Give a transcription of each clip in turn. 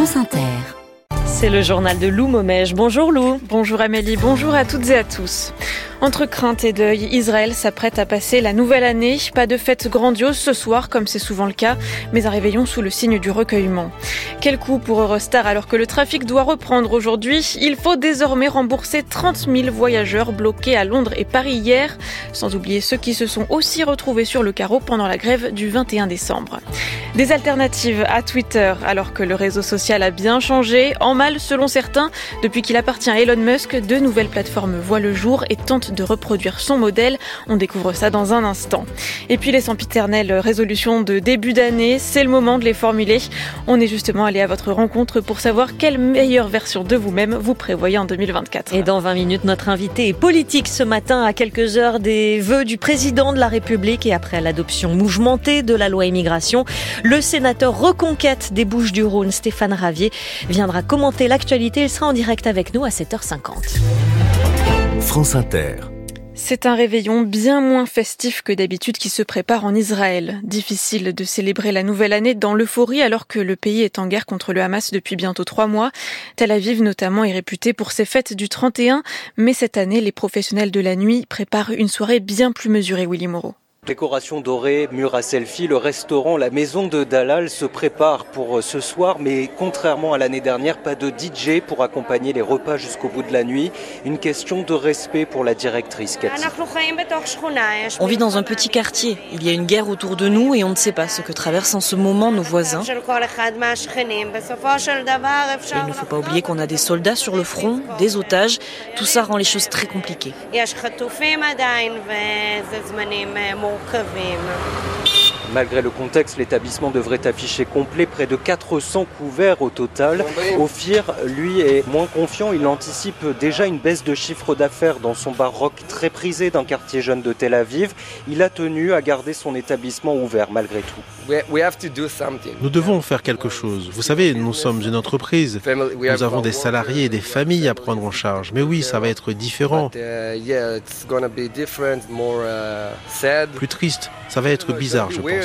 France Inter. C'est le journal de Lou Momège. Bonjour Lou. Bonjour Amélie, bonjour à toutes et à tous. Entre crainte et deuil, Israël s'apprête à passer la nouvelle année. Pas de fête grandiose ce soir, comme c'est souvent le cas, mais un réveillon sous le signe du recueillement. Quel coup pour Eurostar alors que le trafic doit reprendre aujourd'hui? Il faut désormais rembourser 30 000 voyageurs bloqués à Londres et Paris hier, sans oublier ceux qui se sont aussi retrouvés sur le carreau pendant la grève du 21 décembre. Des alternatives à Twitter, alors que le réseau social a bien changé, en mal selon certains, depuis qu'il appartient à Elon Musk, de nouvelles plateformes voient le jour et tentent de reproduire son modèle. On découvre ça dans un instant. Et puis les sempiternelles résolutions de début d'année, c'est le moment de les formuler. On est justement allé à votre rencontre pour savoir quelle meilleure version de vous-même vous prévoyez en 2024. Et dans 20 minutes, notre invité est politique ce matin à quelques heures des vœux du président de la République et après l'adoption mouvementée de la loi immigration. Le sénateur reconquête des Bouches du Rhône, Stéphane Ravier, viendra commenter l'actualité. Il sera en direct avec nous à 7h50. France Inter. C'est un réveillon bien moins festif que d'habitude qui se prépare en Israël. Difficile de célébrer la nouvelle année dans l'euphorie alors que le pays est en guerre contre le Hamas depuis bientôt trois mois. Tel Aviv notamment est réputé pour ses fêtes du 31, mais cette année, les professionnels de la nuit préparent une soirée bien plus mesurée, Willy Moreau. Décoration dorée, mur à selfie, le restaurant, la maison de Dalal se prépare pour euh, ce soir, mais contrairement à l'année dernière, pas de DJ pour accompagner les repas jusqu'au bout de la nuit. Une question de respect pour la directrice Cathy. On vit dans un petit quartier. Il y a une guerre autour de nous et on ne sait pas ce que traversent en ce moment nos voisins. Il ne faut pas oublier qu'on a des soldats sur le front, des otages. Tout ça rend les choses très compliquées. Ravena. Malgré le contexte, l'établissement devrait afficher complet près de 400 couverts au total. Ophir, lui, est moins confiant. Il anticipe déjà une baisse de chiffre d'affaires dans son bar rock très prisé d'un quartier jeune de Tel Aviv. Il a tenu à garder son établissement ouvert malgré tout. Nous devons faire quelque chose. Vous savez, nous sommes une entreprise. Nous avons des salariés et des familles à prendre en charge. Mais oui, ça va être différent. Plus triste. Ça va être bizarre, je pense.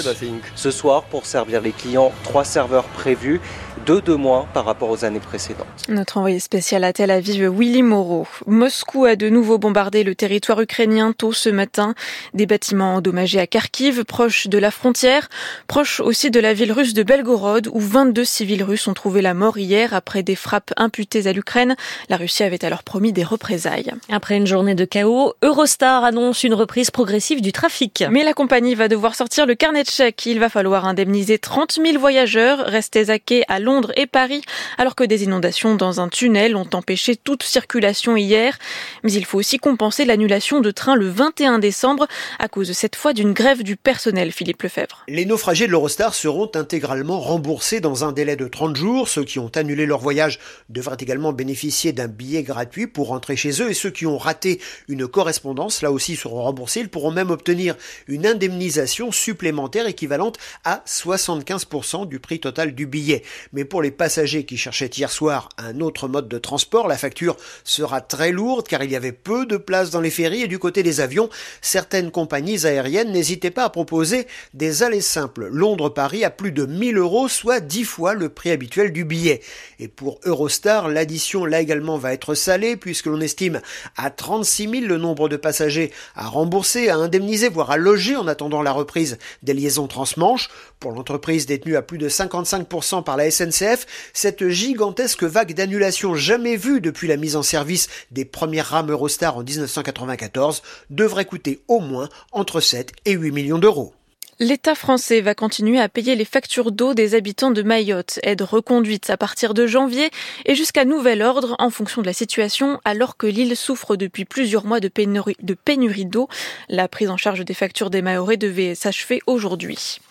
Ce soir, pour servir les clients, trois serveurs prévus, deux de moins par rapport aux années précédentes. Notre envoyé spécial à Tel Aviv, Willy Moreau. Moscou a de nouveau bombardé le territoire ukrainien tôt ce matin. Des bâtiments endommagés à Kharkiv, proche de la frontière, proche aussi de la ville russe de Belgorod, où 22 civils russes ont trouvé la mort hier après des frappes imputées à l'Ukraine. La Russie avait alors promis des représailles. Après une journée de chaos, Eurostar annonce une reprise progressive du trafic. Mais la compagnie va devoir sortir le carnet Il va falloir indemniser 30 000 voyageurs restés à quai à Londres et Paris, alors que des inondations dans un tunnel ont empêché toute circulation hier. Mais il faut aussi compenser l'annulation de trains le 21 décembre à cause cette fois d'une grève du personnel, Philippe Lefebvre. Les naufragés de l'Eurostar seront intégralement remboursés dans un délai de 30 jours. Ceux qui ont annulé leur voyage devraient également bénéficier d'un billet gratuit pour rentrer chez eux et ceux qui ont raté une correspondance, là aussi, seront remboursés. Ils pourront même obtenir une indemnisation supplémentaire équivalente à 75% du prix total du billet. Mais pour les passagers qui cherchaient hier soir un autre mode de transport, la facture sera très lourde car il y avait peu de places dans les ferries et du côté des avions, certaines compagnies aériennes n'hésitaient pas à proposer des allées simples Londres-Paris à plus de 1000 euros, soit 10 fois le prix habituel du billet. Et pour Eurostar, l'addition là également va être salée puisque l'on estime à 36 000 le nombre de passagers à rembourser, à indemniser, voire à loger en attendant la reprise des liaisons transmanche. Pour l'entreprise détenue à plus de 55% par la SNCF, cette gigantesque vague d'annulation jamais vue depuis la mise en service des premières rames Eurostar en 1994 devrait coûter au moins entre 7 et 8 millions d'euros. L'État français va continuer à payer les factures d'eau des habitants de Mayotte, aide reconduite à partir de janvier et jusqu'à nouvel ordre en fonction de la situation alors que l'île souffre depuis plusieurs mois de pénurie, de pénurie d'eau. La prise en charge des factures des Mahorais devait s'achever aujourd'hui.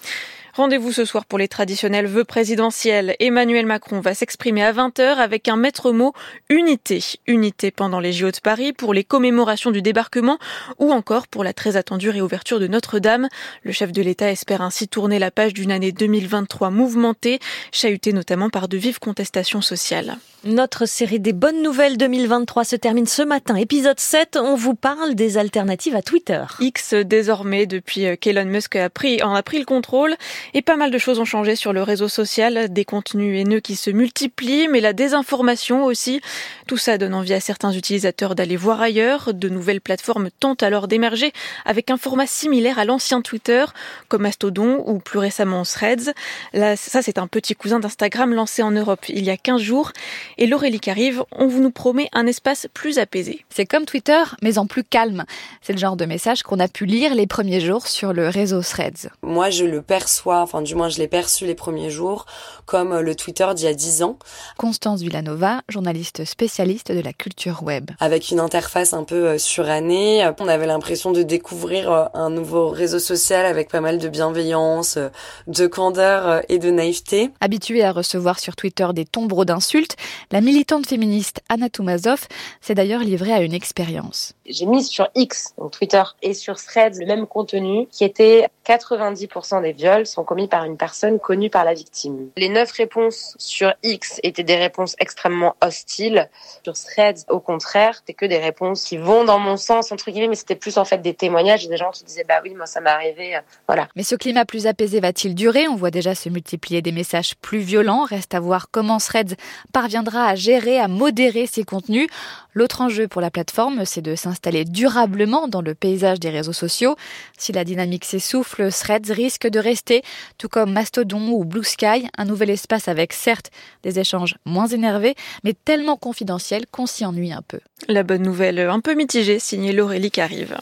Rendez-vous ce soir pour les traditionnels vœux présidentiels. Emmanuel Macron va s'exprimer à 20h avec un maître mot unité. Unité pendant les JO de Paris, pour les commémorations du débarquement ou encore pour la très attendue réouverture de Notre-Dame. Le chef de l'État espère ainsi tourner la page d'une année 2023 mouvementée, chahutée notamment par de vives contestations sociales. Notre série des bonnes nouvelles 2023 se termine ce matin. Épisode 7, on vous parle des alternatives à Twitter. X désormais, depuis qu'Elon Musk a pris, en a pris le contrôle, Et pas mal de choses ont changé sur le réseau social, des contenus haineux qui se multiplient, mais la désinformation aussi. Tout ça donne envie à certains utilisateurs d'aller voir ailleurs. De nouvelles plateformes tentent alors d'émerger avec un format similaire à l'ancien Twitter, comme Mastodon ou plus récemment Threads. Là, ça, c'est un petit cousin d'Instagram lancé en Europe il y a 15 jours. Et Laurélie qui arrive, on vous nous promet un espace plus apaisé. C'est comme Twitter, mais en plus calme. C'est le genre de message qu'on a pu lire les premiers jours sur le réseau Threads. Moi, je le perçois, enfin du moins je l'ai perçu les premiers jours, comme le Twitter d'il y a 10 ans. Constance Villanova, journaliste spécialiste de la culture web. Avec une interface un peu euh, surannée, on avait l'impression de découvrir euh, un nouveau réseau social avec pas mal de bienveillance, euh, de candeur et de naïveté. Habituée à recevoir sur Twitter des tombereaux d'insultes, la militante féministe Anna Toumazov s'est d'ailleurs livrée à une expérience. J'ai mis sur X, donc Twitter, et sur Threads le même contenu qui était 90% des viols sont commis par une personne connue par la victime. Les neuf réponses sur X étaient des réponses extrêmement hostiles. Sur Threads, au contraire, c'était que des réponses qui vont dans mon sens, entre guillemets, mais c'était plus en fait des témoignages des gens qui disaient, bah oui, moi ça m'est arrivé, euh, voilà. Mais ce climat plus apaisé va-t-il durer? On voit déjà se multiplier des messages plus violents. Reste à voir comment Threads parviendra à gérer, à modérer ses contenus. L'autre enjeu pour la plateforme, c'est de s'installer durablement dans le paysage des réseaux sociaux. Si la dynamique s'essouffle, Threads risque de rester, tout comme Mastodon ou Blue Sky, un nouvel espace avec certes des échanges moins énervés, mais tellement confidentiels qu'on s'y ennuie un peu. La bonne nouvelle, un peu mitigée, signée Laurélie qui arrive.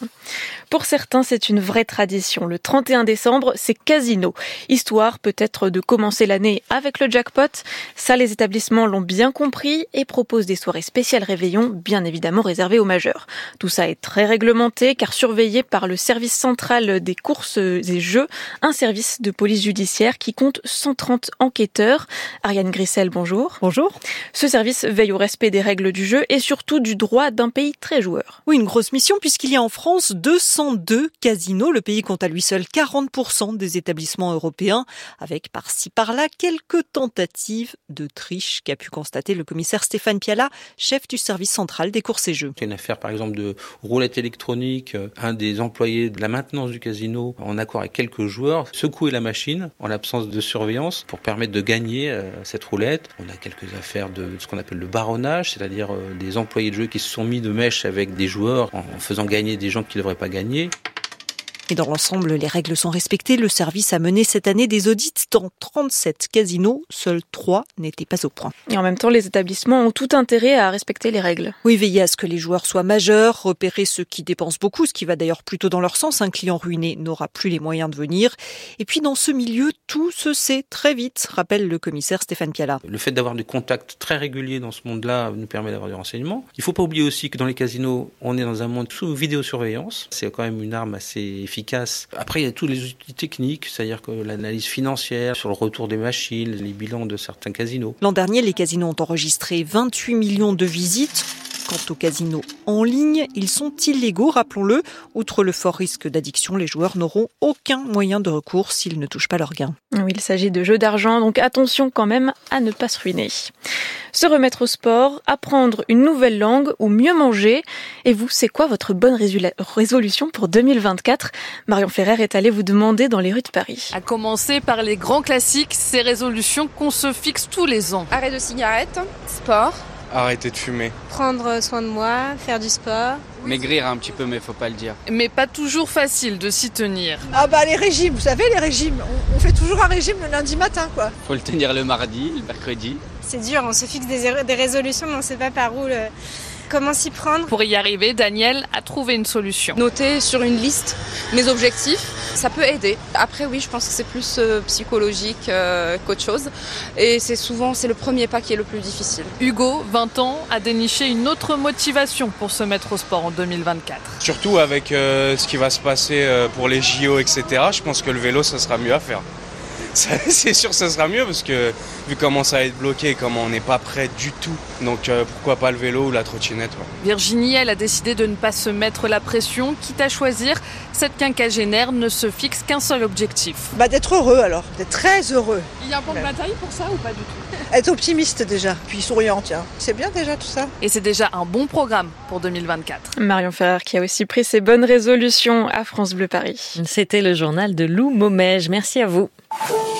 Pour certains, c'est une vraie tradition. Le 31 décembre, c'est casino. Histoire peut-être de commencer l'année avec le jackpot. Ça, les établissements l'ont bien compris et proposent des soirées spéciales réveillon, bien évidemment réservées aux majeurs. Tout ça est très réglementé car surveillé par le service central des courses et jeux, un service de police judiciaire qui compte 130 enquêteurs. Ariane Grissel, bonjour. Bonjour. Ce service veille au respect des règles du jeu et surtout du droit d'un pays très joueur. Oui, une grosse mission puisqu'il y a en France 202 casinos. Le pays compte à lui seul 40% des établissements européens, avec par-ci par-là quelques tentatives de triche qu'a pu constater le commissaire Stéphane Piala, chef du service central des courses et jeux. C'est une affaire par exemple de roulette électronique. Un des employés de la maintenance du casino, en accord avec quelques joueurs, secouer la machine en l'absence de surveillance pour permettre de gagner euh, cette roulette. On a quelques affaires de ce qu'on appelle le baronnage, c'est-à-dire euh, des employés de jeu qui se sont mis de mèche avec des joueurs en faisant gagner des gens qui ne devraient pas gagner. Et dans l'ensemble, les règles sont respectées. Le service a mené cette année des audits dans 37 casinos. Seuls 3 n'étaient pas au point. Et en même temps, les établissements ont tout intérêt à respecter les règles. Oui, veiller à ce que les joueurs soient majeurs, repérer ceux qui dépensent beaucoup, ce qui va d'ailleurs plutôt dans leur sens. Un client ruiné n'aura plus les moyens de venir. Et puis dans ce milieu, tout se sait très vite, rappelle le commissaire Stéphane Piala. Le fait d'avoir des contacts très réguliers dans ce monde-là nous permet d'avoir des renseignements. Il ne faut pas oublier aussi que dans les casinos, on est dans un monde sous vidéosurveillance. C'est quand même une arme assez Après, il y a tous les outils techniques, c'est-à-dire que l'analyse financière sur le retour des machines, les bilans de certains casinos. L'an dernier, les casinos ont enregistré 28 millions de visites. Quant aux casinos en ligne, ils sont illégaux, rappelons-le. Outre le fort risque d'addiction, les joueurs n'auront aucun moyen de recours s'ils ne touchent pas leurs gains. Oui, il s'agit de jeux d'argent, donc attention quand même à ne pas se ruiner. Se remettre au sport, apprendre une nouvelle langue ou mieux manger. Et vous, c'est quoi votre bonne résolution pour 2024 Marion Ferrer est allée vous demander dans les rues de Paris. À commencer par les grands classiques, ces résolutions qu'on se fixe tous les ans. Arrêt de cigarette, sport, Arrêter de fumer. Prendre soin de moi, faire du sport. Maigrir un petit peu, mais faut pas le dire. Mais pas toujours facile de s'y tenir. Ah bah les régimes, vous savez les régimes, on, fait toujours un régime le lundi matin quoi. Faut le tenir le mardi, le mercredi. C'est dur, on se fixe des, des résolutions, mais on sait pas par où le comment s'y prendre. Pour y arriver, Daniel a trouvé une solution. Noter sur une liste mes objectifs, ça peut aider. Après oui, je pense que c'est plus euh, psychologique euh, qu'autre chose. Et c'est souvent c'est le premier pas qui est le plus difficile. Hugo, 20 ans, a déniché une autre motivation pour se mettre au sport en 2024. Surtout avec euh, ce qui va se passer pour les JO, etc. Je pense que le vélo, ça sera mieux à faire. c'est sûr que ça sera mieux parce que vu comment ça va être bloqué et comment on n'est pas prêt du tout. Donc euh, pourquoi pas le vélo ou la trottinette Virginie, elle a décidé de ne pas se mettre la pression, quitte à choisir. Cette quinquagénaire ne se fixe qu'un seul objectif. Bah d'être heureux alors, d'être très heureux. Il y a un plan de bataille pour ça ou pas du tout? Être optimiste déjà, puis souriant tiens. C'est bien déjà tout ça. Et c'est déjà un bon programme pour 2024. Marion Ferrer qui a aussi pris ses bonnes résolutions à France Bleu Paris. C'était le journal de Lou Momège. Merci à vous. Thank you.